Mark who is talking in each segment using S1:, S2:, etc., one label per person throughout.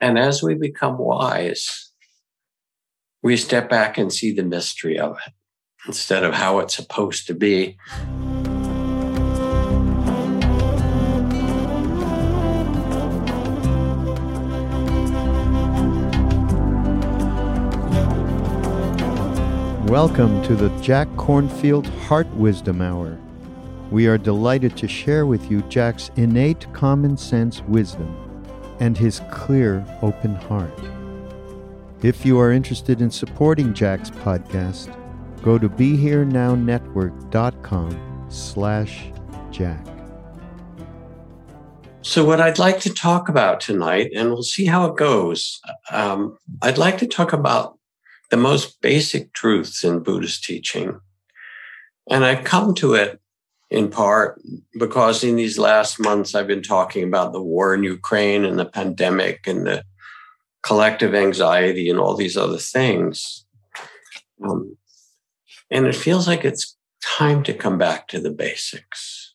S1: And as we become wise, we step back and see the mystery of it instead of how it's supposed to be.
S2: Welcome to the Jack Kornfield Heart Wisdom Hour. We are delighted to share with you Jack's innate common sense wisdom and his clear, open heart. If you are interested in supporting Jack's podcast, go to BeHereNowNetwork.com slash Jack.
S1: So, what I'd like to talk about tonight, and we'll see how it goes, um, I'd like to talk about the most basic truths in Buddhist teaching. And I've come to it in part because in these last months, I've been talking about the war in Ukraine and the pandemic and the collective anxiety and all these other things. Um, and it feels like it's time to come back to the basics.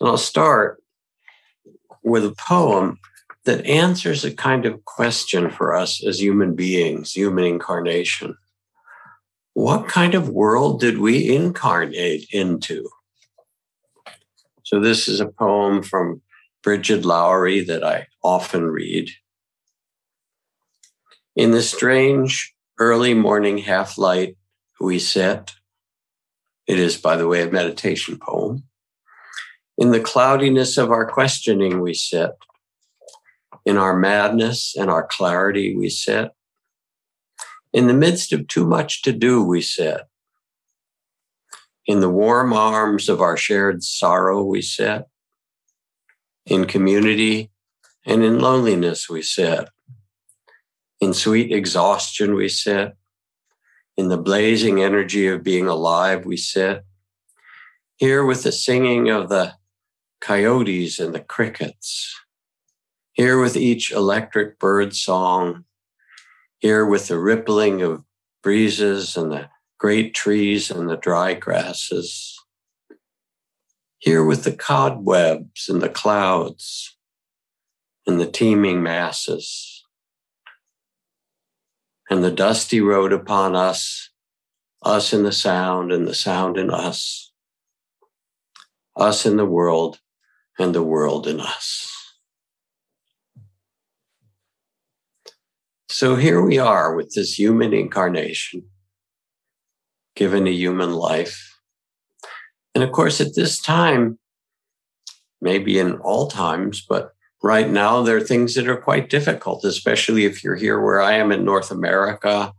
S1: And I'll start with a poem that answers a kind of question for us as human beings, human incarnation. What kind of world did we incarnate into? So, this is a poem from Brigid Lowery that I often read. In the strange early morning half light, we sit. It is, by the way, a meditation poem. In the cloudiness of our questioning, we sit. In our madness and our clarity, we sit. In the midst of too much to do, we sit. In the warm arms of our shared sorrow, we sit. In community and in loneliness, we sit. In sweet exhaustion, we sit. In the blazing energy of being alive, we sit. Here with the singing of the coyotes and the crickets here with each electric bird song, here with the rippling of breezes and the great trees and the dry grasses, here with the cobwebs and the clouds and the teeming masses, and the dusty road upon us, us in the sound and the sound in us, us in the world and the world in us. So here we are with this human incarnation, given a human life. And of course, at this time, maybe in all times, but right now, there are things that are quite difficult, especially if you're here where I am in North America.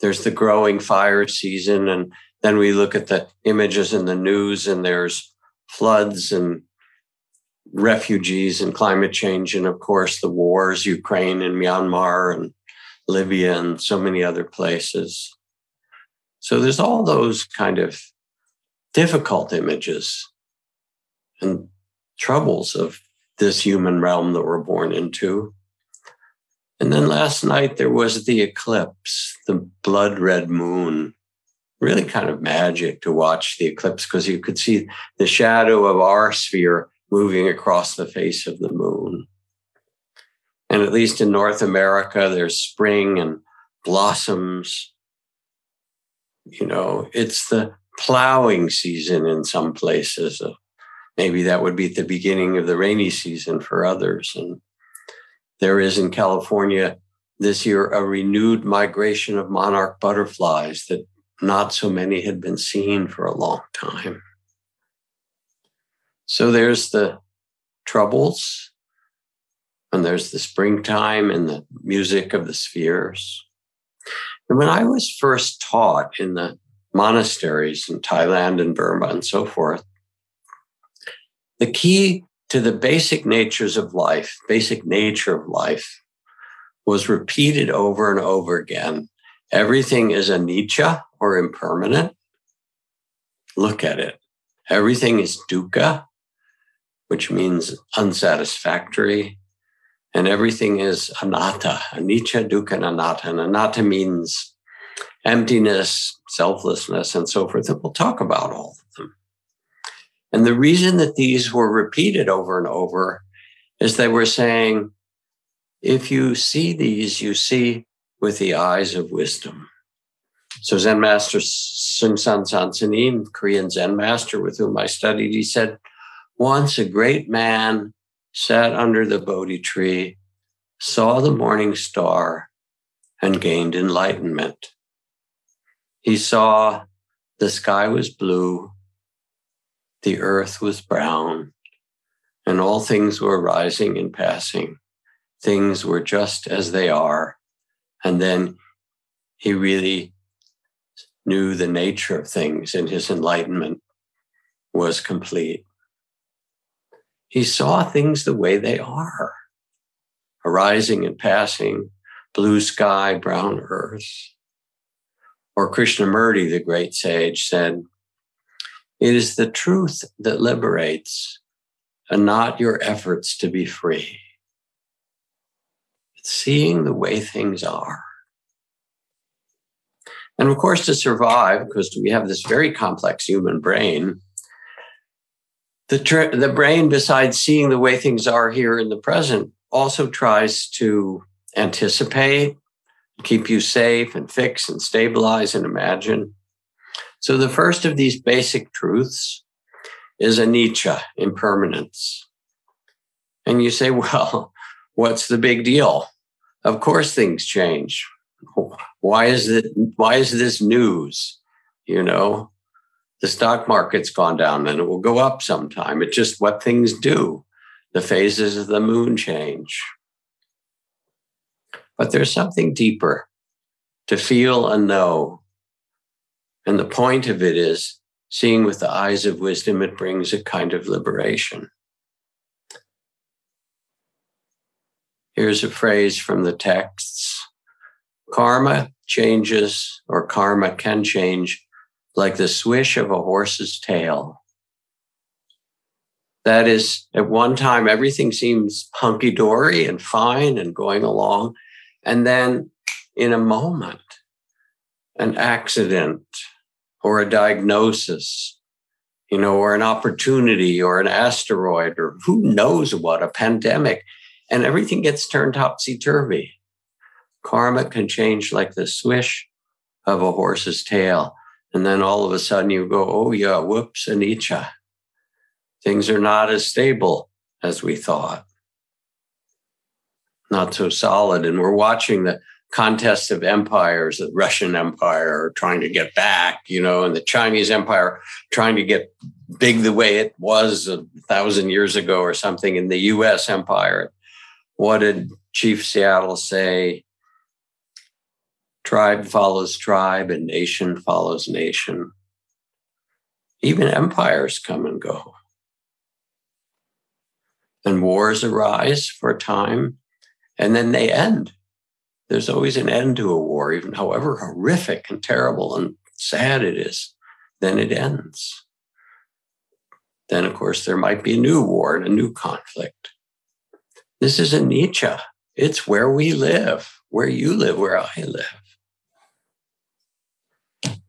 S1: There's the growing fire season. And then we look at the images in the news, and there's floods and refugees and climate change. And of course, the wars, Ukraine and Myanmar and Libya, and so many other places. So there's all those kind of difficult images and troubles of this human realm that we're born into. And then last night there was the eclipse, the blood red moon. Really kind of magic to watch the eclipse because you could see the shadow of our sphere moving across the face of the moon. And at least in North America, there's spring and blossoms. You know, it's the plowing season in some places. Uh, maybe that would be the beginning of the rainy season for others. And there is in California this year a renewed migration of monarch butterflies that not so many had been seen for a long time. So there's the troubles, and there's the springtime and the music of the spheres. And when I was first taught in the monasteries in Thailand and Burma and so forth, the key to the basic natures of life, basic nature of life, was repeated over and over again. Everything is anicca or impermanent. Look at it. Everything is dukkha, which means unsatisfactory. And everything is anatta, anicca, dukkha, and anatta. And anatta means emptiness, selflessness, and so forth. And we'll talk about all of them. And the reason that these were repeated over and over is they were saying, if you see these, you see with the eyes of wisdom. So Zen Master Seung Sahn Sansanin, Korean Zen master with whom I studied, he said, once a great man sat under the Bodhi tree, saw the morning star, and gained enlightenment. He saw the sky was blue, the earth was brown, and all things were rising and passing things were just as they are. And then he really knew the nature of things and his enlightenment was complete. He saw things the way they are arising and passing, blue sky, brown earth. Or Krishnamurti, the great sage, said, It is the truth that liberates and not your efforts to be free It's seeing the way things are. And of course, to survive, because we have this very complex human brain, the, tr- the brain, besides seeing the way things are here in the present, also tries to anticipate, keep you safe and fix and stabilize and imagine. So the first of these basic truths is anicca, impermanence. And you say, well, what's the big deal? Of course, things change. Why is it? Why is this news? You know, the stock market's gone down, and it will go up sometime. It's just what things do. The phases of the moon change. But there's something deeper to feel and know. And the point of it is seeing with the eyes of wisdom, it brings a kind of liberation. Here's a phrase from the texts Karma changes, or karma can change, like the swish of a horse's tail. That is, at one time, everything seems hunky dory and fine and going along. And then in a moment, an accident or a diagnosis, you know, or an opportunity or an asteroid or who knows what, a pandemic and everything gets turned topsy turvy. Karma can change like the swish of a horse's tail. And then all of a sudden you go, oh, yeah, whoops, anicca. Things are not as stable as we thought, not so solid. And we're watching the contest of empires, the Russian Empire trying to get back, you know, and the Chinese Empire trying to get big the way it was a thousand years ago or something, in the US Empire what did Chief Seattle say? Tribe follows tribe and nation follows nation. Even empires come and go. And wars arise for a time and then they end. There's always an end to a war, even however horrific and terrible and sad it is, then it ends. Then, of course, there might be a new war and a new conflict. This is anicca. It's where we live, where you live, where I live.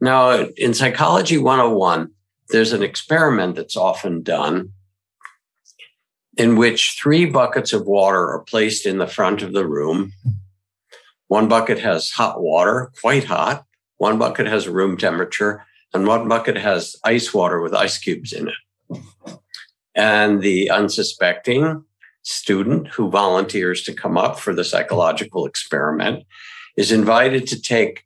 S1: Now, in Psychology 101, there's an experiment that's often done in which three buckets of water are placed in the front of the room. One bucket has hot water, quite hot. One bucket has room temperature, and one bucket has ice water with ice cubes in it. And the unsuspecting student who volunteers to come up for the psychological experiment is invited to take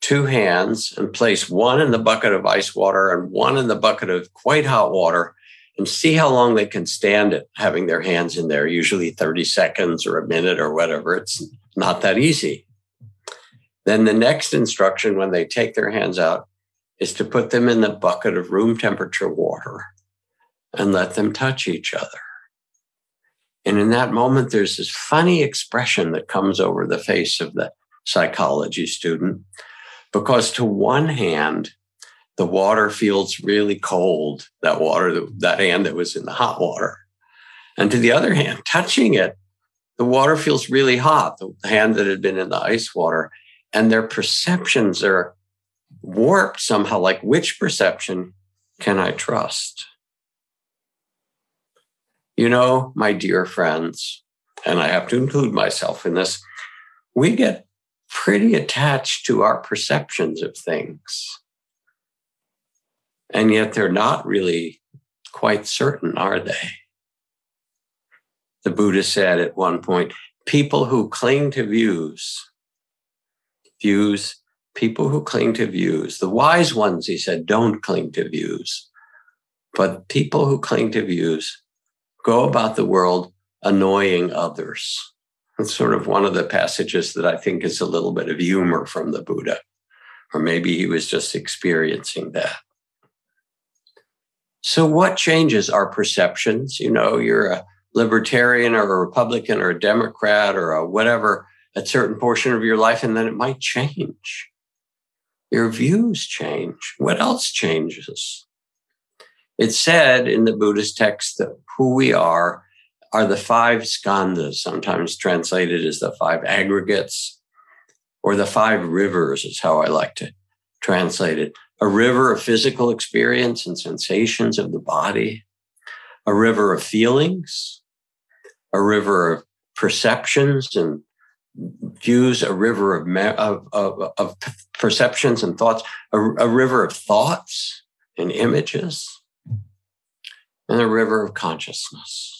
S1: two hands and place one in the bucket of ice water and one in the bucket of quite hot water and see how long they can stand it having their hands in there, usually 30 seconds or a minute or whatever. It's not that easy. Then the next instruction when they take their hands out is to put them in the bucket of room temperature water and let them touch each other. And in that moment, there's this funny expression that comes over the face of the psychology student because to one hand, the water feels really cold, that water, that hand that was in the hot water. And to the other hand, touching it, the water feels really hot, the hand that had been in the ice water. And their perceptions are warped somehow like, which perception can I trust? You know, my dear friends, and I have to include myself in this, we get pretty attached to our perceptions of things. And yet they're not really quite certain, are they? The Buddha said at one point people who cling to views, views, people who cling to views, the wise ones, he said, don't cling to views. But people who cling to views go about the world annoying others. It's sort of one of the passages that I think is a little bit of humor from the Buddha, or maybe he was just experiencing that. So, what changes our perceptions? You know, you're a libertarian or a Republican or a Democrat or a whatever, a certain portion of your life, and then it might change. Your views change. What else changes? It's said in the Buddhist text that who we are are the five skandhas, sometimes translated as the five aggregates, or the five rivers, is how I like to translate it. A river of physical experience and sensations of the body, a river of feelings, a river of perceptions and views, a river of, of, of, of perceptions and thoughts, a, a river of thoughts and images, and a river of consciousness.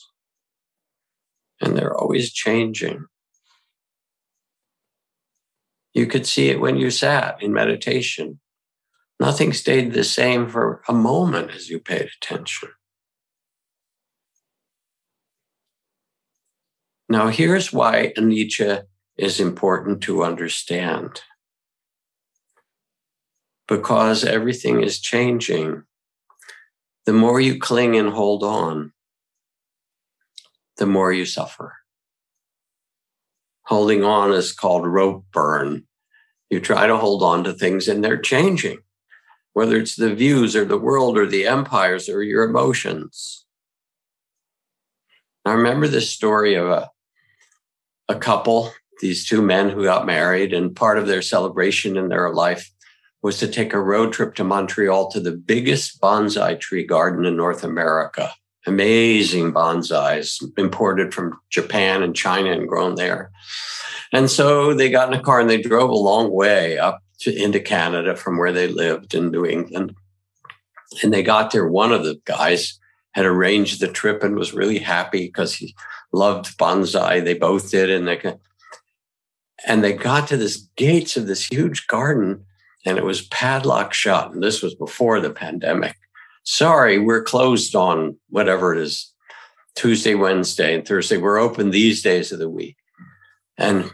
S1: And they're always changing. You could see it when you sat in meditation Nothing stayed the same for a moment as you paid attention. Now, here's why anicca is important to understand. Because everything is changing, the more you cling and hold on, the more you suffer. Holding on is called rope burn. You try to hold on to things and they're changing whether it's the views or the world or the empires or your emotions. I remember this story of a, a couple, these two men who got married, and part of their celebration in their life was to take a road trip to Montreal to the biggest bonsai tree garden in North America. Amazing bonsais imported from Japan and China and grown there. And so they got in a car and they drove a long way up to, into Canada from where they lived in New England. And they got there. One of the guys had arranged the trip and was really happy because he loved bonsai. They both did. And they, and they got to this gates of this huge garden and it was padlock shut. And this was before the pandemic. Sorry, we're closed on whatever it is, Tuesday, Wednesday, and Thursday. We're open these days of the week. And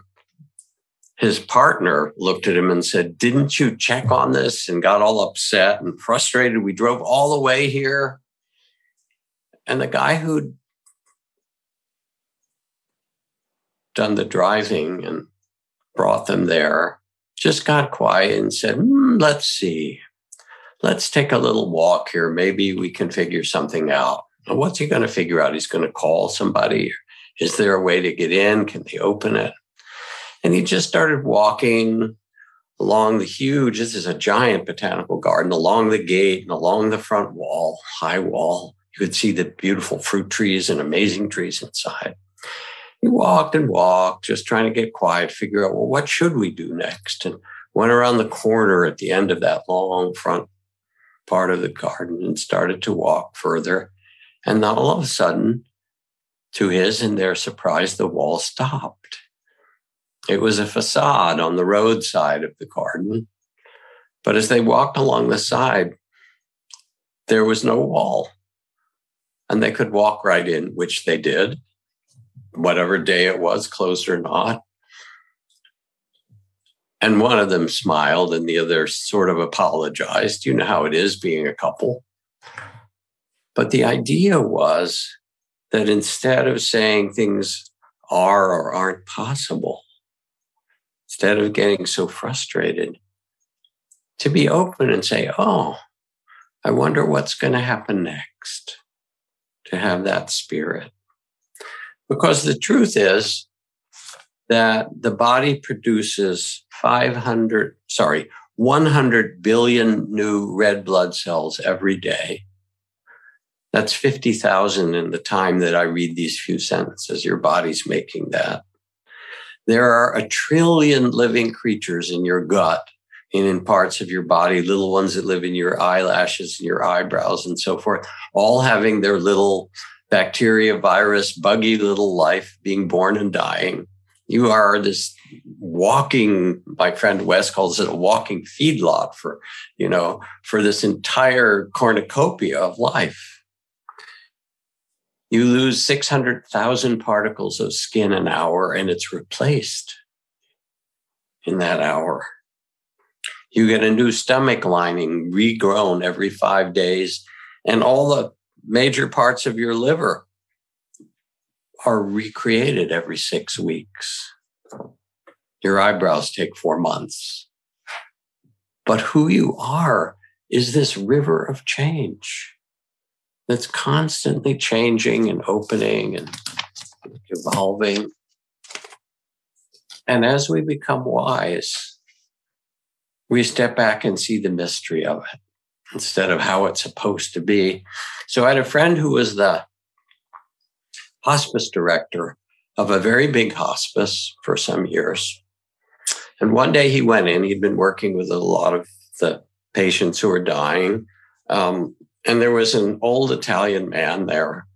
S1: his partner looked at him and said, Didn't you check on this? And got all upset and frustrated. We drove all the way here. And the guy who'd done the driving and brought them there just got quiet and said, mm, Let's see. Let's take a little walk here. Maybe we can figure something out. And what's he going to figure out? He's going to call somebody. Is there a way to get in? Can they open it? And he just started walking along the huge, this is a giant botanical garden, along the gate and along the front wall, high wall. You could see the beautiful fruit trees and amazing trees inside. He walked and walked, just trying to get quiet, figure out, well, what should we do next? And went around the corner at the end of that long front part of the garden and started to walk further. And all of a sudden, To his and their surprise, the wall stopped. It was a facade on the roadside of the garden. But as they walked along the side, there was no wall. And they could walk right in, which they did, whatever day it was, closed or not. And one of them smiled and the other sort of apologized. You know how it is being a couple. But the idea was that instead of saying things are or aren't possible, instead of getting so frustrated, to be open and say, oh, I wonder what's going to happen next, to have that spirit. Because the truth is that the body produces 500, sorry, 100 billion new red blood cells every day. That's 50,000 in the time that I read these few sentences. Your body's making that. There are a trillion living creatures in your gut and in parts of your body, little ones that live in your eyelashes and your eyebrows and so forth, all having their little bacteria, virus, buggy little life being born and dying. You are this walking, my friend Wes calls it a walking feedlot for, you know, for this entire cornucopia of life. You lose 600,000 particles of skin an hour and it's replaced in that hour. You get a new stomach lining regrown every five days, and all the major parts of your liver are recreated every six weeks. Your eyebrows take four months. But who you are is this river of change that's constantly changing and opening and evolving. And as we become wise, we step back and see the mystery of it instead of how it's supposed to be. So I had a friend who was the hospice director of a very big hospice for some years. And one day he went in, he'd been working with a lot of the patients who were dying. Um, and there was an old Italian man there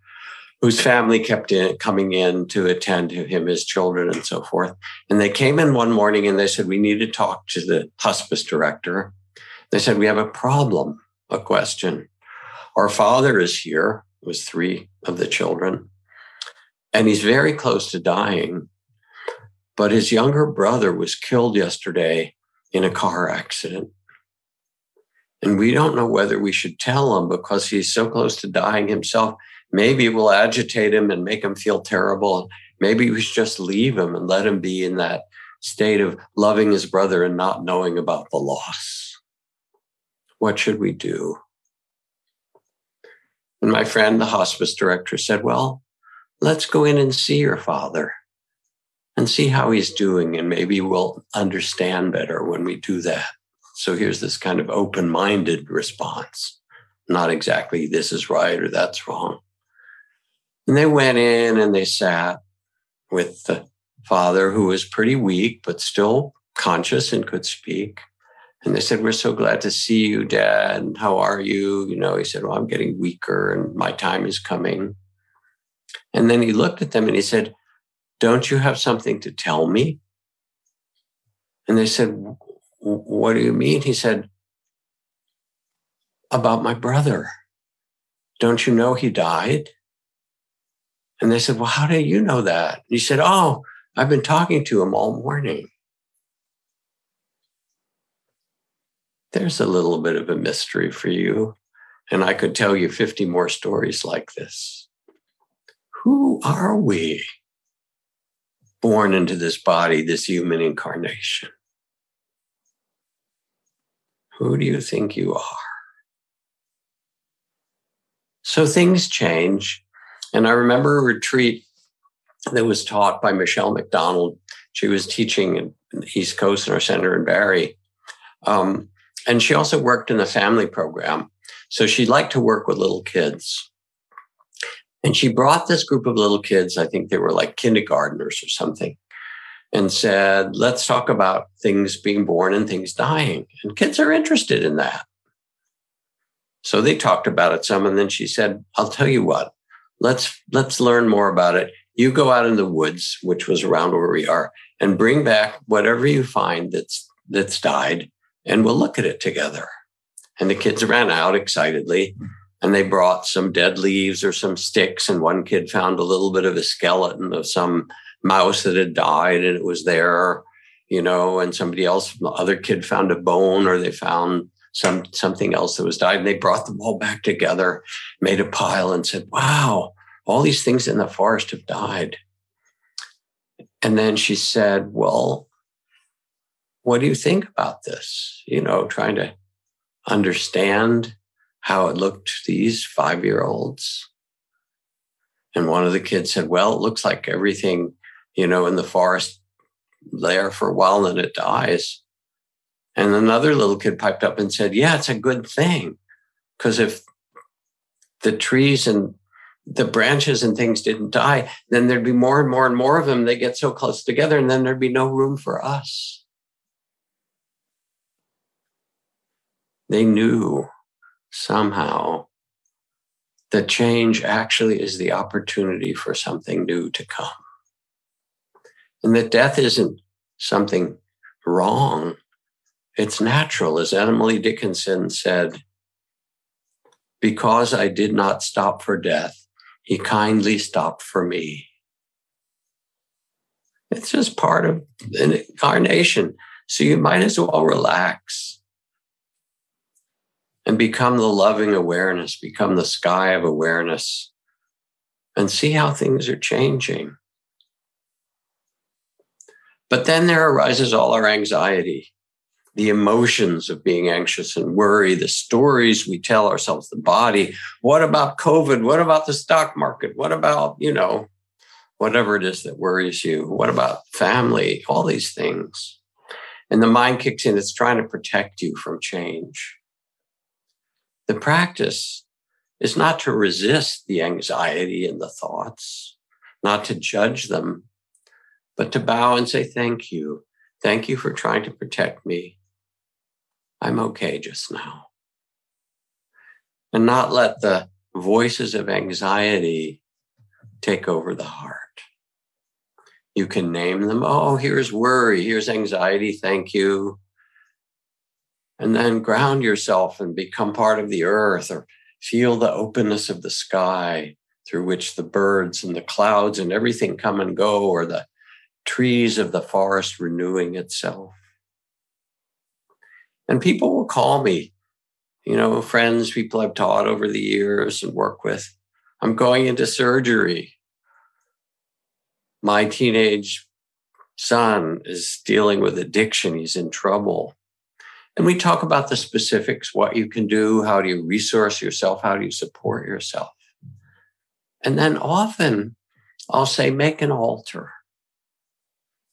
S1: whose family kept in, coming in to attend to him, his children, and so forth. And they came in one morning and they said, We need to talk to the hospice director. They said, We have a problem, a question. Our father is here, it was three of the children, and he's very close to dying. But his younger brother was killed yesterday in a car accident. And we don't know whether we should tell him because he's so close to dying himself maybe it will agitate him and make him feel terrible. Maybe we should just leave him and let him be in that state of loving his brother and not knowing about the loss. What should we do? And my friend, the hospice director, said, Well, let's go in and see your father and see how he's doing. And maybe we'll understand better when we do that. So here's this kind of open minded response. Not exactly this is right or that's wrong. And they went in and they sat with the father, who was pretty weak, but still conscious and could speak. And they said, We're so glad to see you, Dad. How are you? You know, he said, Well, I'm getting weaker and my time is coming. And then he looked at them and he said, Don't you have something to tell me? And they said, What do you mean? He said, About my brother. Don't you know he died? And they said, Well, how do you know that? And he said, Oh, I've been talking to him all morning. There's a little bit of a mystery for you. And I could tell you 50 more stories like this. Who are we? Born into this body, this human incarnation. Who do you think you are? So things change. And I remember a retreat that was taught by Michele McDonald. She was teaching in the East Coast in our center in Barre. Um, and she also worked in the family program. So she liked to work with little kids. And she brought this group of little kids, I think they were like kindergarteners or something, and said, let's talk about things being born and things dying. And kids are interested in that. So they talked about it some. And then she said, I'll tell you what, let's let's learn more about it. You go out in the woods, which was around where we are, and bring back whatever you find that's that's died, and we'll look at it together. And the kids ran out excitedly and they brought some dead leaves or some sticks. And one kid found a little bit of a skeleton of some mouse that had died and it was there, you know, and somebody else, the other kid found a bone or they found some something else that was died. And they brought them all back together, made a pile and said, wow, all these things in the forest have died. And then she said, well, what do you think about this? You know, trying to understand how it looked to these five year olds. And one of the kids said, Well, it looks like everything, you know, in the forest there for a while and then it dies. And another little kid piped up and said, Yeah, it's a good thing. Because if the trees and the branches and things didn't die, then there'd be more and more and more of them. They get so close together, and then there'd be no room for us. They knew somehow the change actually is the opportunity for something new to come. And that death isn't something wrong, it's natural. As Emily Dickinson said, because I did not stop for death, he kindly stopped for me. It's just part of an incarnation. So you might as well relax and become the loving awareness, become the sky of awareness, and see how things are changing. But then there arises all our anxiety, the emotions of being anxious and worry, the stories we tell ourselves, the body. What about COVID? What about the stock market? What about, you know, whatever it is that worries you? What about family? All these things. And the mind kicks in, it's trying to protect you from change. The practice is not to resist the anxiety and the thoughts, not to judge them, but to bow and say, Thank you. Thank you for trying to protect me. I'm okay just now. And not let the voices of anxiety take over the heart. You can name them. Oh, here's worry. Here's anxiety. Thank you and then ground yourself and become part of the earth or feel the openness of the sky through which the birds and the clouds and everything come and go or the trees of the forest renewing itself. And people will call me, you know, friends, people I've taught over the years and work with. I'm going into surgery. My teenage son is dealing with addiction. He's in trouble. And we talk about the specifics, what you can do, how do you resource yourself, how do you support yourself. And then often I'll say, make an altar.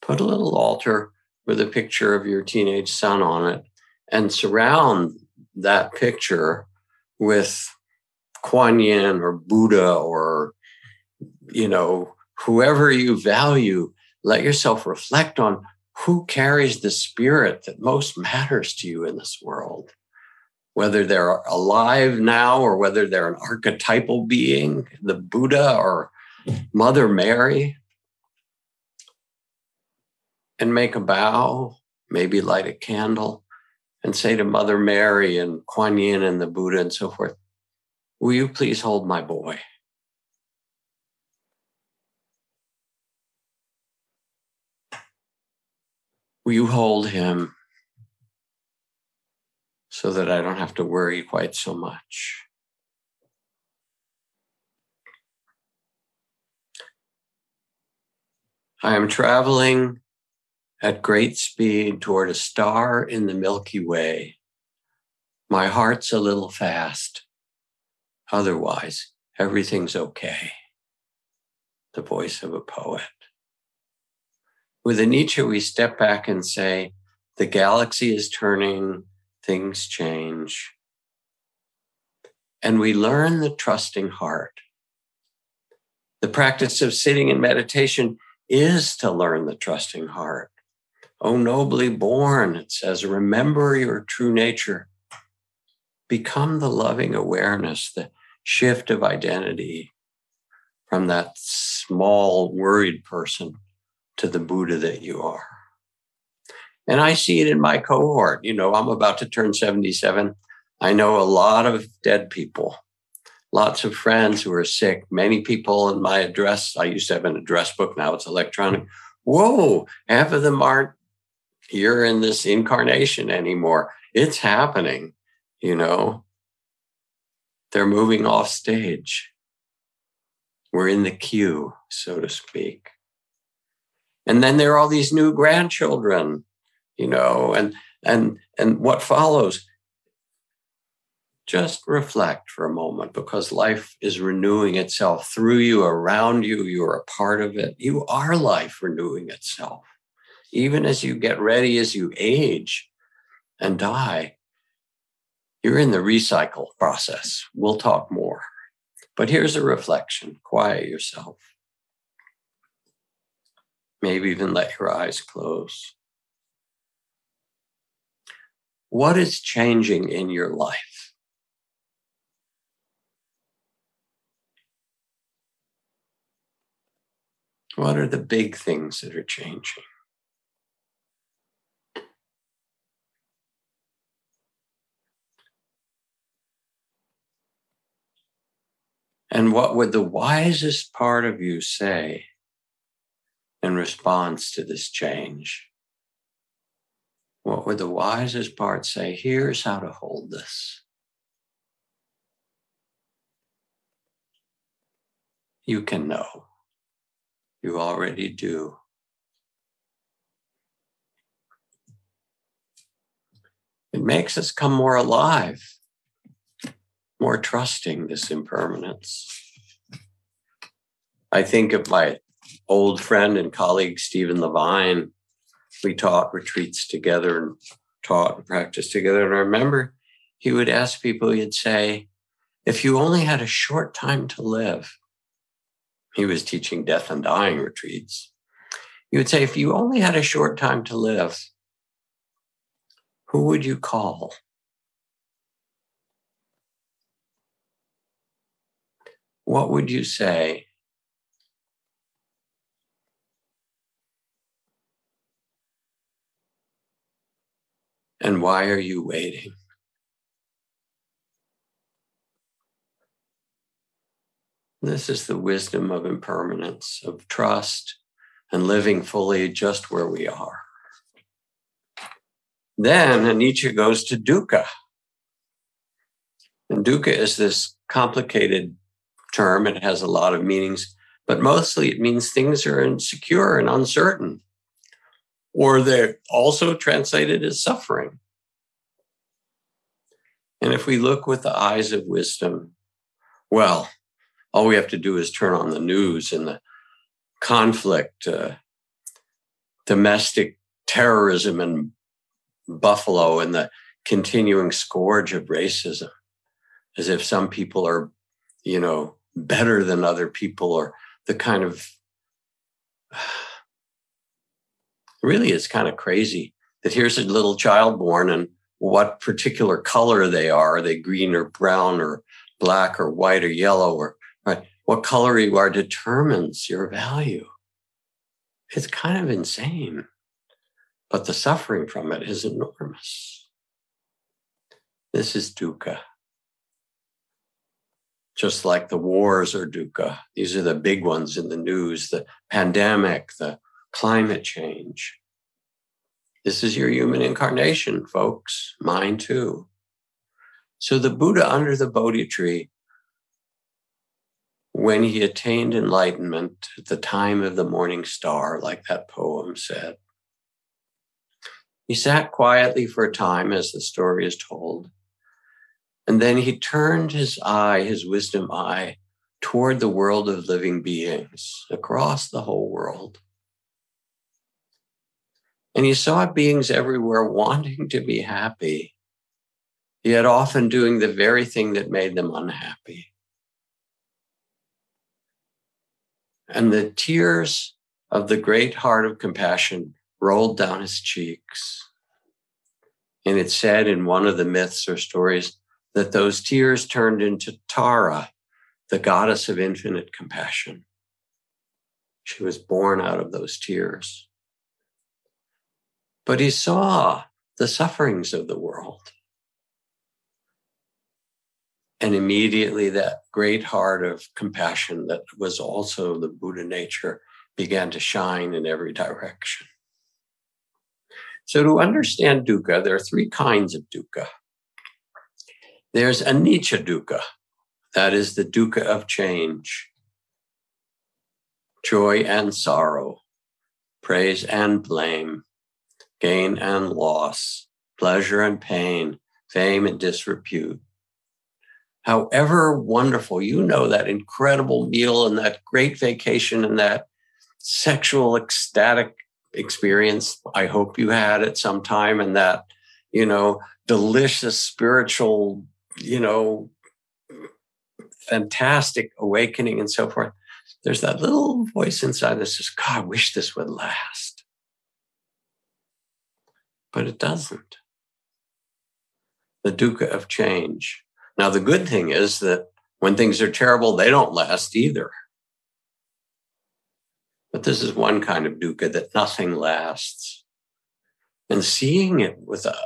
S1: Put a little altar with a picture of your teenage son on it and surround that picture with Kuan Yin or Buddha or, you know, whoever you value. Let yourself reflect on who carries the spirit that most matters to you in this world? Whether they're alive now or whether they're an archetypal being, the Buddha or Mother Mary. And make a bow, maybe light a candle, and say to Mother Mary and Kuan Yin and the Buddha and so forth, Will you please hold my boy? Will you hold him so that I don't have to worry quite so much? I am traveling at great speed toward a star in the Milky Way. My heart's a little fast. Otherwise, everything's okay. The voice of a poet. With anicca, we step back and say, the galaxy is turning, things change. And we learn the trusting heart. The practice of sitting in meditation is to learn the trusting heart. O nobly born, it says, remember your true nature. Become the loving awareness, the shift of identity. from that small, worried person to the Buddha that you are. And I see it in my cohort. You know, I'm about to turn 77. I know a lot of dead people, lots of friends who are sick, many people in my address. I used to have an address book, now it's electronic. Whoa, half of them aren't here in this incarnation anymore. It's happening, you know. They're moving off stage. We're in the queue, so to speak. And then there are all these new grandchildren you know, and and and what follows. Just reflect for a moment because life is renewing itself through you, around you. You are a part of it. You are life renewing itself. Even as you get ready, as you age and die, you're in the recycle process. We'll talk more. But here's a reflection quiet yourself. Maybe even let your eyes close. What is changing in your life? What are the big things that are changing? And what would the wisest part of you say in response to this change? What would the wisest part say? Here's how to hold this. You can know. You already do. It makes us come more alive, more trusting this impermanence. I think of my old friend and colleague, Stephen Levine, we taught retreats together and taught and practiced together. And I remember he would ask people, he'd say, if you only had a short time to live, he was teaching death and dying retreats. He would say, if you only had a short time to live, who would you call? What would you say? And why are you waiting? This is the wisdom of impermanence, of trust, and living fully just where we are. Then Anicca goes to dukkha. And dukkha is this complicated term. It has a lot of meanings, but mostly it means things are insecure and uncertain or they're also translated as suffering. And if we look with the eyes of wisdom, well, all we have to do is turn on the news and the conflict, uh, domestic terrorism in Buffalo, and the continuing scourge of racism, as if some people are, you know, better than other people, or the kind of really it's kind of crazy that here's a little child born and what particular color they are. Are they green or brown or black or white or yellow or right? What color you are determines your value. It's kind of insane, but the suffering from it is enormous. This is dukkha. Just like the wars are dukkha. These are the big ones in the news the pandemic, the climate change. This is your human incarnation, folks. Mine too. So the Buddha under the Bodhi tree, when he attained enlightenment at the time of the morning star, like that poem said, he sat quietly for a time, as the story is told. And then he turned his eye, his wisdom eye, toward the world of living beings across the whole world. And he saw beings everywhere wanting to be happy, yet often doing the very thing that made them unhappy. And the tears of the great heart of compassion rolled down his cheeks. And it said in one of the myths or stories that those tears turned into Tara, the goddess of infinite compassion. She was born out of those tears. But he saw the sufferings of the world. And immediately that great heart of compassion that was also the Buddha nature began to shine in every direction. So, to understand dukkha, there are three kinds of dukkha. There's anicca dukkha, that is the dukkha of change, joy and sorrow, praise and blame, gain and loss, pleasure and pain, fame and disrepute. However wonderful, you know that incredible meal and that great vacation and that sexual ecstatic experience I hope you had at some time and that, you know, delicious spiritual, you know, fantastic awakening and so forth. There's that little voice inside that says, God, I wish this would last. But it doesn't. The dukkha of change. Now, the good thing is that when things are terrible, they don't last either. But this is one kind of dukkha that nothing lasts. And seeing it with the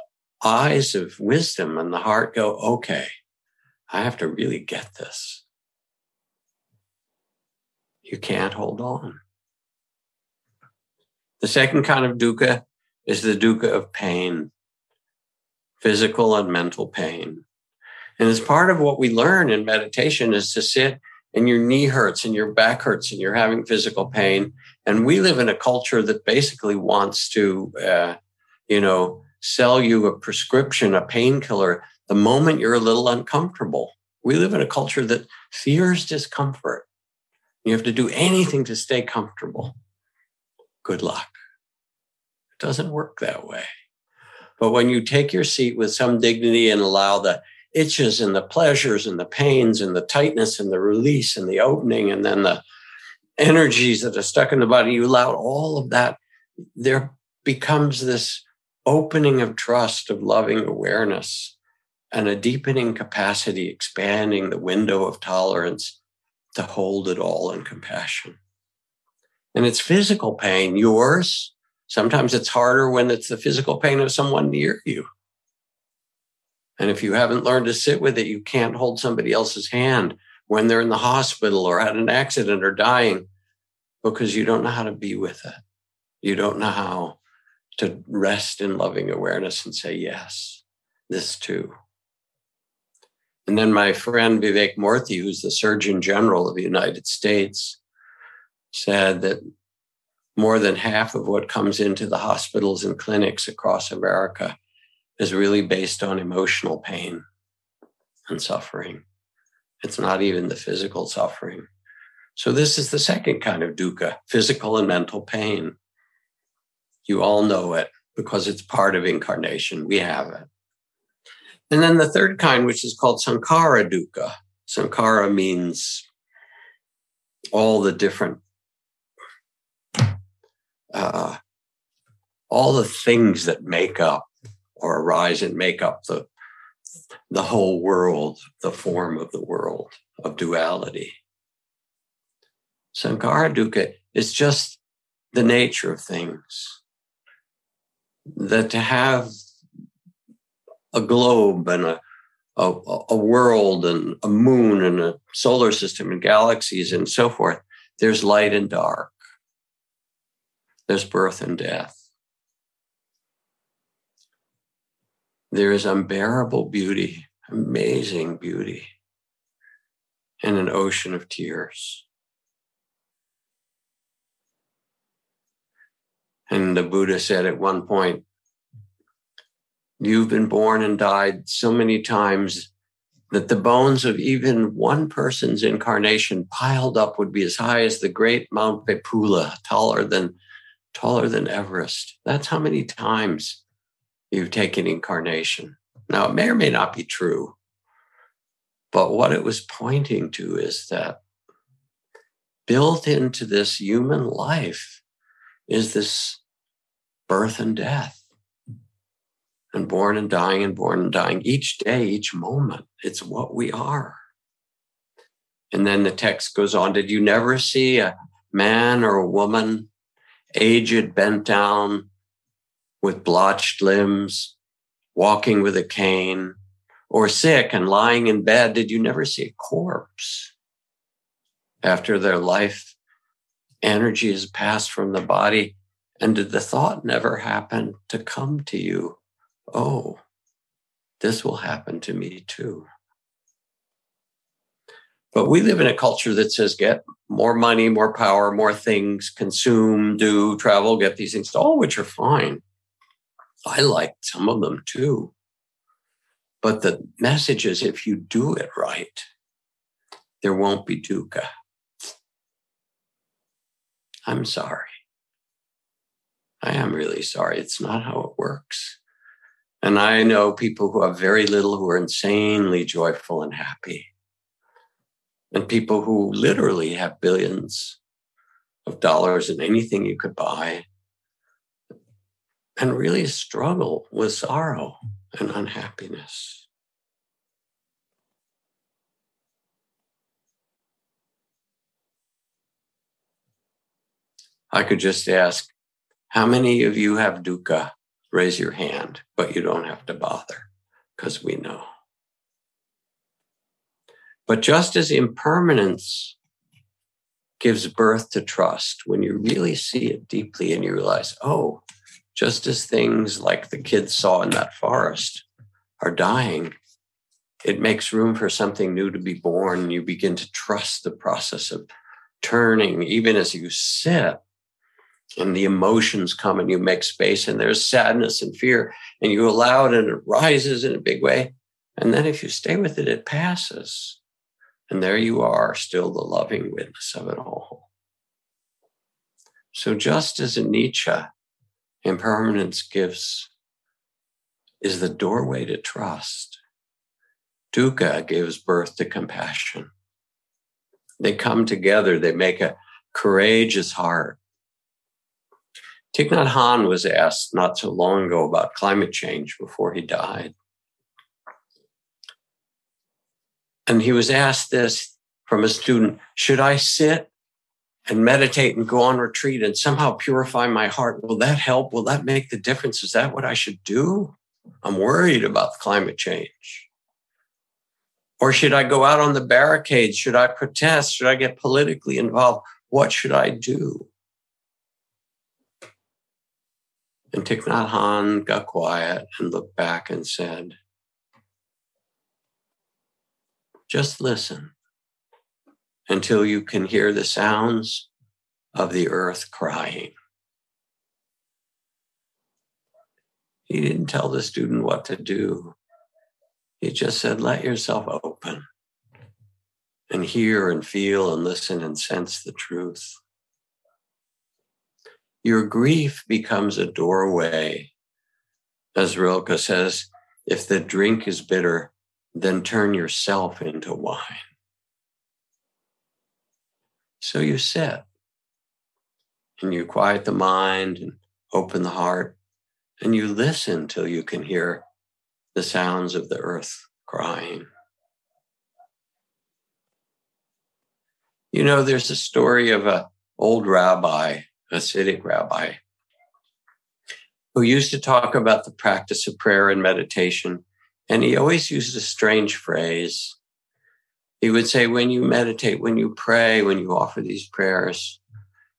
S1: eyes of wisdom and the heart go, okay, I have to really get this. You can't hold on. The second kind of dukkha is the dukkha of pain, physical and mental pain. And as part of what we learn in meditation is to sit and your knee hurts and your back hurts and you're having physical pain. And we live in a culture that basically wants to, uh, you know, sell you a prescription, a painkiller, the moment you're a little uncomfortable. We live in a culture that fears discomfort. You have to do anything to stay comfortable. Good luck. It doesn't work that way. But when you take your seat with some dignity and allow the itches and the pleasures and the pains and the tightness and the release and the opening and then the energies that are stuck in the body, you allow all of that, there becomes this opening of trust, of loving awareness, and a deepening capacity, expanding the window of tolerance to hold it all in compassion. And it's physical pain, yours. Sometimes it's harder when it's the physical pain of someone near you. And if you haven't learned to sit with it, you can't hold somebody else's hand when they're in the hospital or had an accident or dying because you don't know how to be with it. You don't know how to rest in loving awareness and say, yes, this too. And then my friend Vivek Murthy, who's the Surgeon General of the United States, said that more than half of what comes into the hospitals and clinics across America is really based on emotional pain and suffering. It's not even the physical suffering. So, this is the second kind of dukkha physical and mental pain. You all know it because it's part of incarnation. We have it. And then the third kind, which is called sankhara dukkha. Sankhara means all the different, uh, all the things that make up or arise and make up the, the whole world, the form of the world of duality. Sankhara dukkha is just the nature of things. That to have a globe and a, a, a world and a moon and a solar system and galaxies and so forth, there's light and dark. There's birth and death. there is unbearable beauty, amazing beauty, and an ocean of tears. And the Buddha said at one point, You've been born and died so many times that the bones of even one person's incarnation piled up would be as high as the great Mount Vepulla, taller than taller than Everest. That's how many times you've taken incarnation. Now, it may or may not be true, but what it was pointing to is that built into this human life is this birth and death, and born and dying, and born and dying each day, each moment. It's what we are. And then the text goes on Did you never see a man or a woman, aged, bent down, with blotched limbs, walking with a cane, or sick and lying in bed? Did you never see a corpse after their life energy is passed from the body? And did the thought never happen to come to you? Oh, this will happen to me too. But we live in a culture that says get more money, more power, more things, consume, do, travel, get these things, all which are fine. I like some of them too. But the message is if you do it right, there won't be dukkha. I'm sorry. I am really sorry. It's not how it works. And I know people who have very little who are insanely joyful and happy. And people who literally have billions of dollars in anything you could buy and really struggle with sorrow and unhappiness. I could just ask, how many of you have dukkha? Raise your hand, but you don't have to bother because we know. But just as impermanence gives birth to trust, when you really see it deeply and you realize, oh, just as things like the kids saw in that forest are dying, it makes room for something new to be born. You begin to trust the process of turning, even as you sit and the emotions come and you make space and there's sadness and fear and you allow it and it rises in a big way. And then if you stay with it, it passes. And there you are, still the loving witness of it all. So just as anicca, impermanence gives, is the doorway to trust. Dukkha gives birth to compassion. They come together, they make a courageous heart Thich Nhat Hanh was asked not so long ago about climate change before he died. And he was asked this from a student Should I sit and meditate and go on retreat and somehow purify my heart? Will that help? Will that make the difference? Is that what I should do? I'm worried about climate change. Or should I go out on the barricades? Should I protest? Should I get politically involved? What should I do? And Thich Nhat Hanh got quiet and looked back and said, just listen until you can hear the sounds of the earth crying. He didn't tell the student what to do. He just said, let yourself open and hear and feel and listen and sense the truth your grief becomes a doorway. As Rilke says, if the drink is bitter, then turn yourself into wine. So you sit and you quiet the mind and open the heart and you listen till you can hear the sounds of the earth crying. You know, there's a story of a old rabbi a Hasidic rabbi who used to talk about the practice of prayer and meditation. And he always used a strange phrase. He would say, when you meditate, when you pray, when you offer these prayers,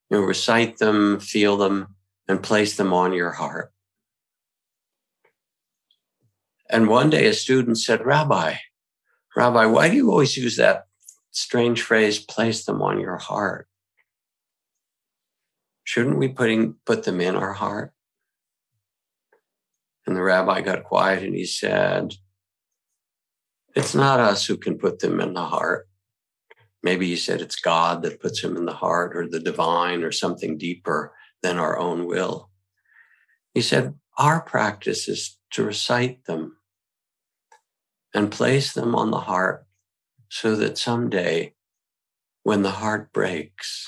S1: you know, recite them, feel them, and place them on your heart. And one day a student said, Rabbi, Rabbi, why do you always use that strange phrase, place them on your heart? Shouldn't we putting, put them in our heart? And the rabbi got quiet and he said, It's not us who can put them in the heart. Maybe he said it's God that puts them in the heart or the divine or something deeper than our own will. He said, Our practice is to recite them and place them on the heart so that someday when the heart breaks,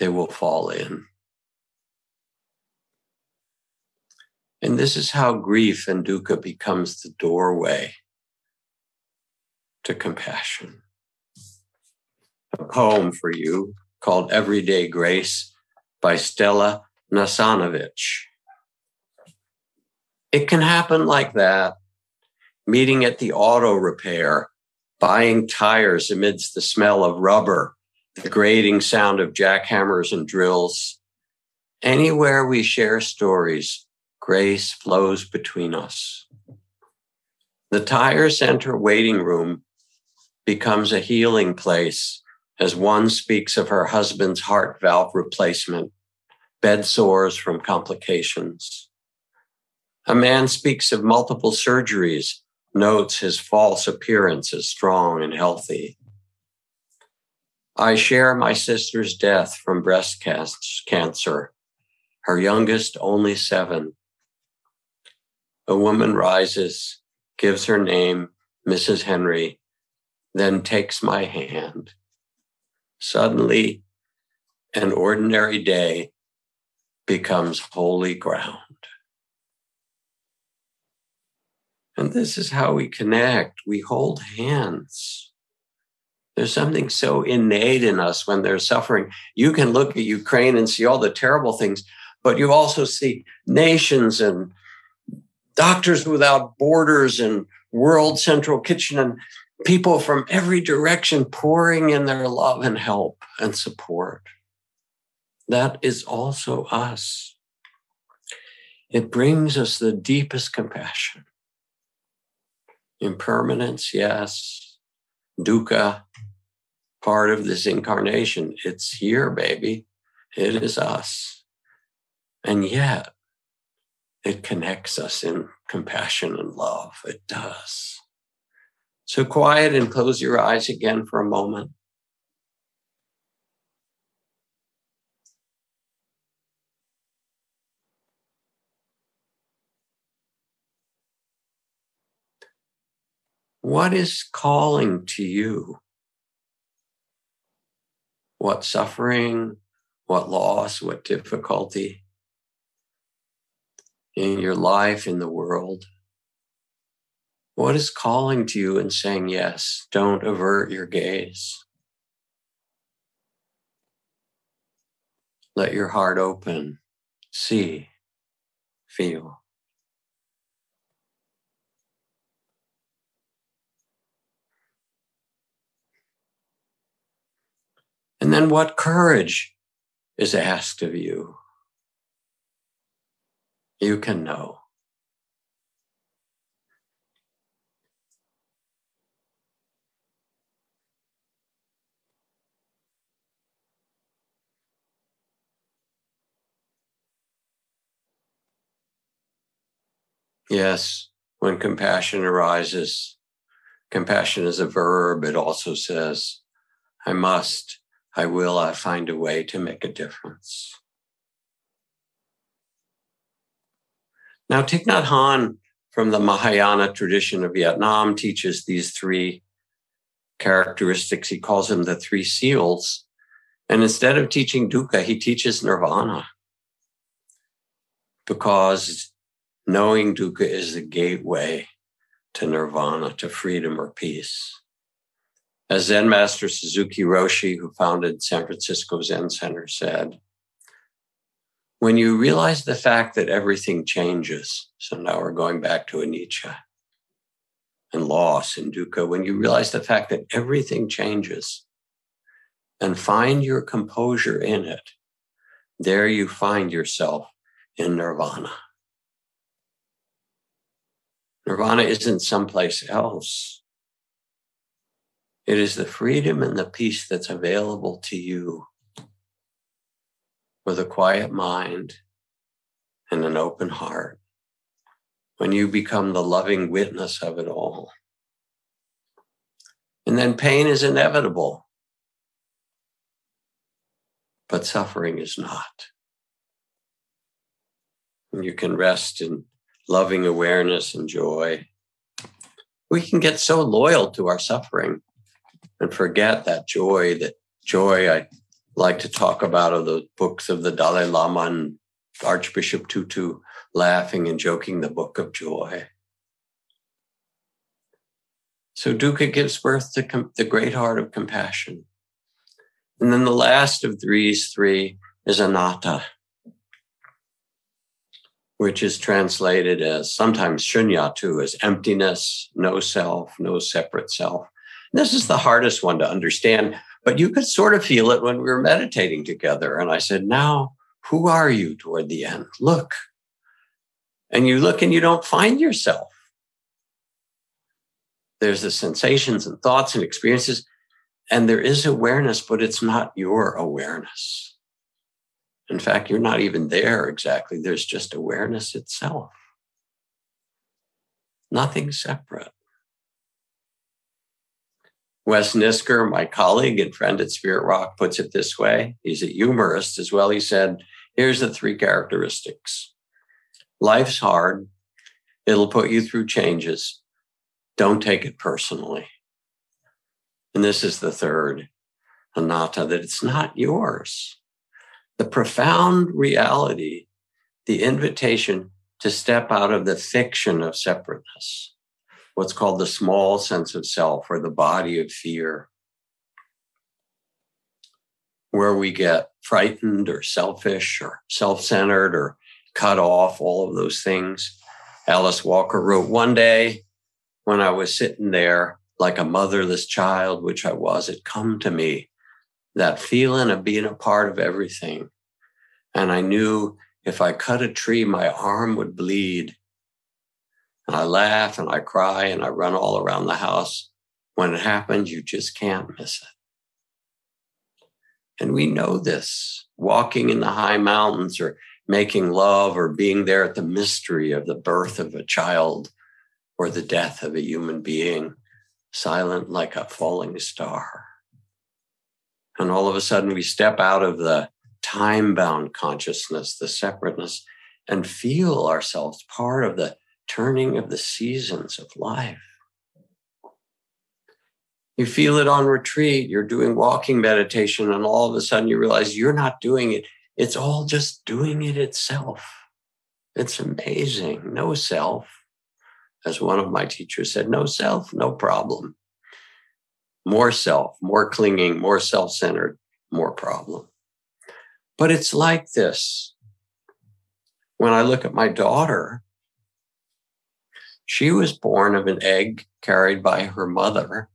S1: they will fall in. And this is how grief and dukkha becomes the doorway to compassion. a poem for you called Everyday Grace by Stella Nesanovich. It can happen like that, meeting at the auto repair, buying tires amidst the smell of rubber, the grating sound of jackhammers and drills. Anywhere we share stories, grace flows between us. The tire center waiting room becomes a healing place as one speaks of her husband's heart valve replacement, bed sores from complications. A man speaks of multiple surgeries, notes his false appearance as strong and healthy. I share my sister's death from breast cancer, her youngest only seven. A woman rises, gives her name, Mrs. Henry, then takes my hand. Suddenly, an ordinary day becomes holy ground. And this is how we connect. We hold hands. There's something so innate in us when there's suffering. You can look at Ukraine and see all the terrible things, but you also see nations and Doctors Without Borders and World Central Kitchen and people from every direction pouring in their love and help and support. That is also us. It brings us the deepest compassion. Impermanence, yes. Dukkha, part of this incarnation. It's here, baby. It is us. And yet, it connects us in compassion and love. It does. So quiet and close your eyes again for a moment. What is calling to you? What suffering, what loss, what difficulty in your life, in the world? What is calling to you and saying yes? Don't avert your gaze. Let your heart open, see, feel. And then what courage is asked of you? You can know. Yes, when compassion arises, compassion is a verb. It also says, I must, I will, I find a way to make a difference. Now, Thich Nhat Hanh from the Mahayana tradition of Vietnam teaches these three characteristics. He calls them the three seals. And instead of teaching dukkha, he teaches nirvana because knowing dukkha is the gateway to nirvana, to freedom or peace. As Zen Master Suzuki Roshi, who founded San Francisco Zen Center, said, when you realize the fact that everything changes, so now we're going back to a anicca and loss and dukkha, when you realize the fact that everything changes and find your composure in it, there you find yourself in nirvana. Nirvana isn't someplace else. It is the freedom and the peace that's available to you with a quiet mind and an open heart. When you become the loving witness of it all. And then pain is inevitable, but suffering is not. And you can rest in loving awareness and joy. We can get so loyal to our suffering and forget that joy, that joy I like to talk about are the books of the Dalai Lama and Archbishop Tutu laughing and joking the book of joy. So dukkha gives birth to com- the great heart of compassion. And then the last of these three is anatta, which is translated as sometimes shunyata, as emptiness, no self, no separate self. And this is the hardest one to understand, but you could sort of feel it when we were meditating together. And I said, Now, who are you toward the end? Look. And you look and you don't find yourself. There's the sensations and thoughts and experiences, and there is awareness, but it's not your awareness. In fact, you're not even there exactly. There's just awareness itself. Nothing separate. Wes Nisker, my colleague and friend at Spirit Rock, puts it this way. He's a humorist as well. He said, Here's the three characteristics life's hard, it'll put you through changes. Don't take it personally. And this is the third anatta that it's not yours. The profound reality, the invitation to step out of the fiction of separateness, what's called the small sense of self or the body of fear, where we get frightened or selfish or self centered or cut off, all of those things. Alice Walker wrote one day when I was sitting there like a motherless child, which I was, it come to me that feeling of being a part of everything. And I knew if I cut a tree, my arm would bleed. And I laugh and I cry and I run all around the house. When it happens, you just can't miss it. And we know this walking in the high mountains or making love or being there at the mystery of the birth of a child or the death of a human being, silent like a falling star. And all of a sudden, we step out of the time bound consciousness, the separateness, and feel ourselves part of the turning of the seasons of life. You feel it on retreat, you're doing walking meditation, and all of a sudden you realize you're not doing it. It's all just doing it itself. It's amazing. No self. As one of my teachers said, no self, no problem. More self, more clinging, more self centered, more problem. But it's like this. When I look at my daughter, she was born of an egg carried by her mother.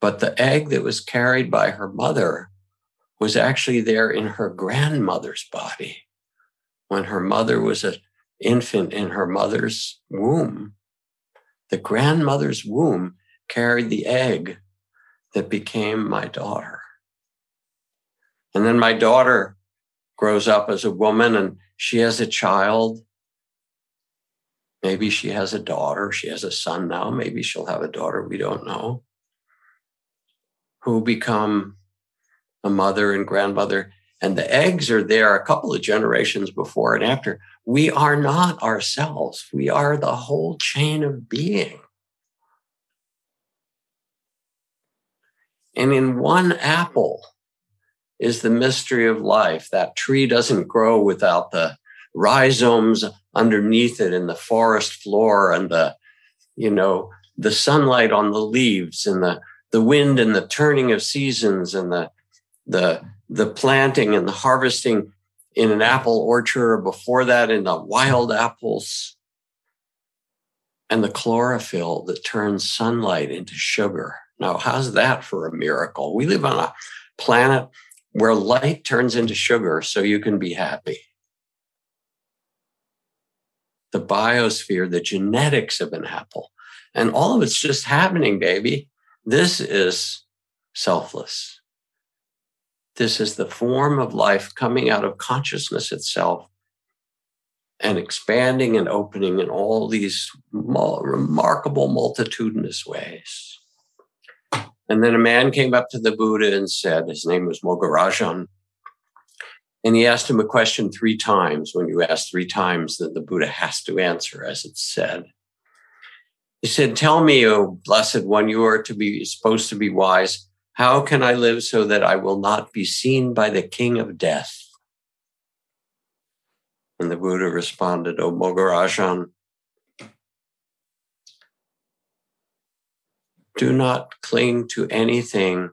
S1: But the egg that was carried by her mother was actually there in her grandmother's body when her mother was an infant in her mother's womb. The grandmother's womb carried the egg that became my daughter. And then my daughter grows up as a woman and she has a child. Maybe she has a daughter. She has a son now. Maybe she'll have a daughter. We don't know. Who become a mother and grandmother. And the eggs are there a couple of generations before and after. We are not ourselves. We are the whole chain of being. And in one apple is the mystery of life. That tree doesn't grow without the rhizomes underneath it in the forest floor and the, you know, the sunlight on the leaves and the, the wind and the turning of seasons and the, the, the planting and the harvesting in an apple orchard or before that in the wild apples and the chlorophyll that turns sunlight into sugar. Now, how's that for a miracle? We live on a planet where light turns into sugar so you can be happy. The biosphere, the genetics of an apple, and all of it's just happening, baby. This is selfless. This is the form of life coming out of consciousness itself and expanding and opening in all these remarkable, multitudinous ways. And then a man came up to the Buddha and said, his name was Mogarajan. And he asked him a question three times. When you ask three times, then the Buddha has to answer, as it's said. He said, Tell me, O blessed one, you are to be supposed to be wise. How can I live so that I will not be seen by the king of death? And the Buddha responded, O Mogarajan, do not cling to anything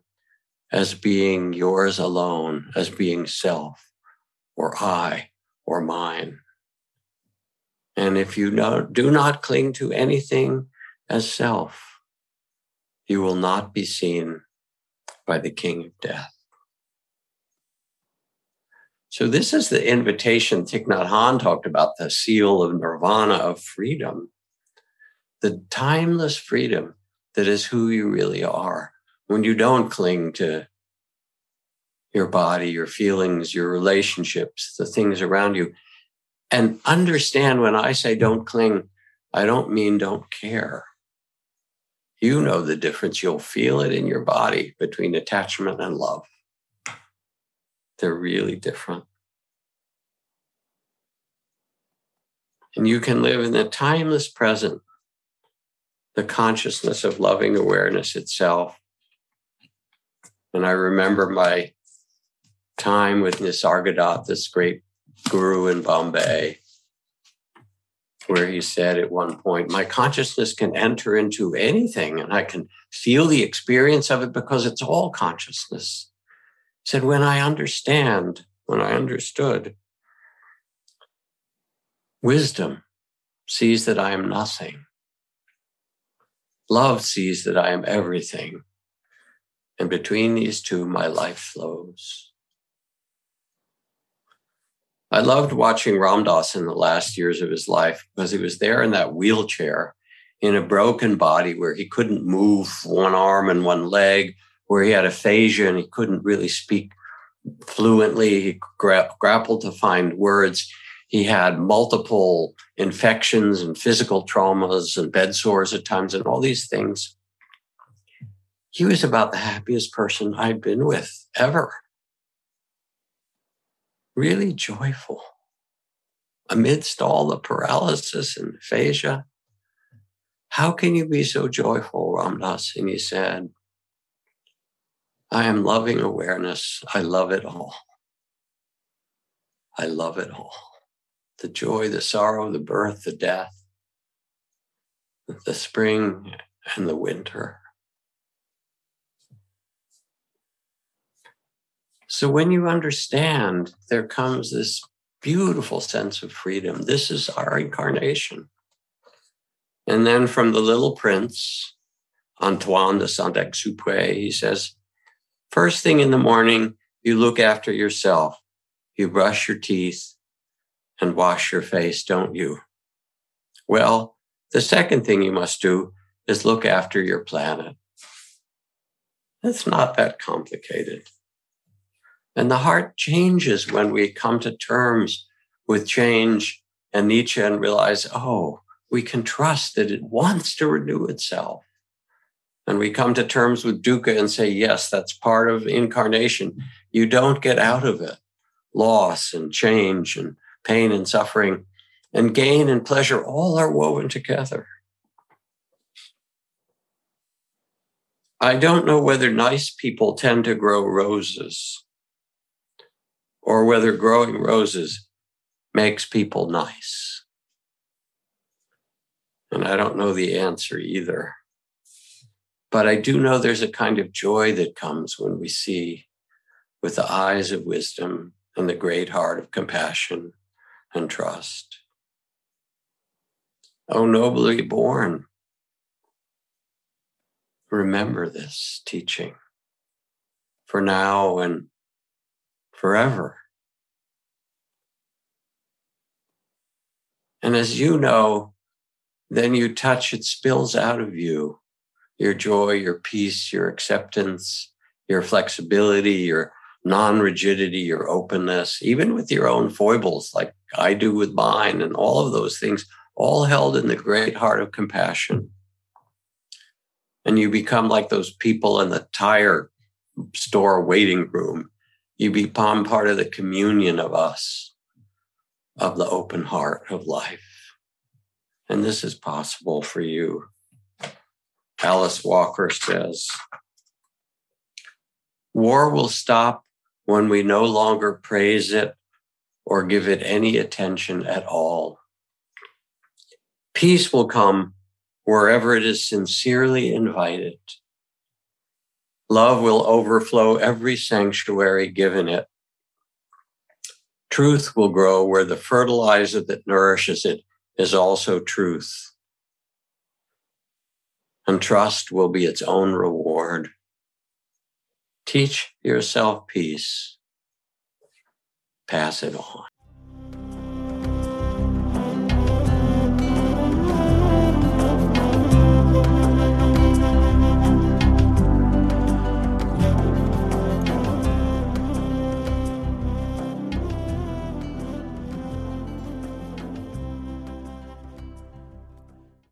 S1: as being yours alone, as being self or I or mine. And if you do not cling to anything as self, you will not be seen by the King of Death. So, this is the invitation Thich Nhat Hanh talked about the seal of nirvana of freedom, the timeless freedom that is who you really are when you don't cling to your body, your feelings, your relationships, the things around you. And understand when I say don't cling, I don't mean don't care. You know the difference. You'll feel it in your body between attachment and love. They're really different. And you can live in the timeless present, the consciousness of loving awareness itself. And I remember my time with Nisargadatta, this great guru in Bombay, where he said at one point, My consciousness can enter into anything and I can feel the experience of it because it's all consciousness. He said, When I understand, when I understood, wisdom sees that I am nothing. Love sees that I am everything. And between these two, my life flows. I loved watching Ram Dass in the last years of his life because he was there in that wheelchair in a broken body where he couldn't move one arm and one leg, where he had aphasia and he couldn't really speak fluently. He gra- grappled to find words. He had multiple infections and physical traumas and bed sores at times and all these things. He was about the happiest person I'd been with ever really joyful amidst all the paralysis and aphasia. How can you be so joyful, Ram Dass? And he said, I am loving awareness. I love it all. I love it all. The joy, the sorrow, the birth, the death, the spring and the winter. So when you understand, there comes this beautiful sense of freedom. This is our incarnation. And then from the little prince, Antoine de Saint Exupéry, he says, First thing in the morning, you look after yourself. You brush your teeth and wash your face, don't you? Well, the second thing you must do is look after your planet. It's not that complicated. And the heart changes when we come to terms with change and anicca and realize, oh, we can trust that it wants to renew itself. And we come to terms with dukkha and say, yes, that's part of incarnation. You don't get out of it. Loss and change and pain and suffering and gain and pleasure all are woven together. I don't know whether nice people tend to grow roses or whether growing roses makes people nice. And I don't know the answer either. But I do know there's a kind of joy that comes when we see with the eyes of wisdom and the great heart of compassion and trust. Oh, nobly born. Remember this teaching for now and forever. And as you know, then you touch, it spills out of you your joy, your peace, your acceptance, your flexibility, your non rigidity, your openness, even with your own foibles, like I do with mine, and all of those things, all held in the great heart of compassion. And you become like those people in the tire store waiting room you become part of the communion of us, of the open heart of life. And this is possible for you. Alice Walker says, War will stop when we no longer praise it or give it any attention at all. Peace will come wherever it is sincerely invited. Love will overflow every sanctuary given it. Truth will grow where the fertilizer that nourishes it is also truth. And trust will be its own reward. Teach yourself peace. Pass it on.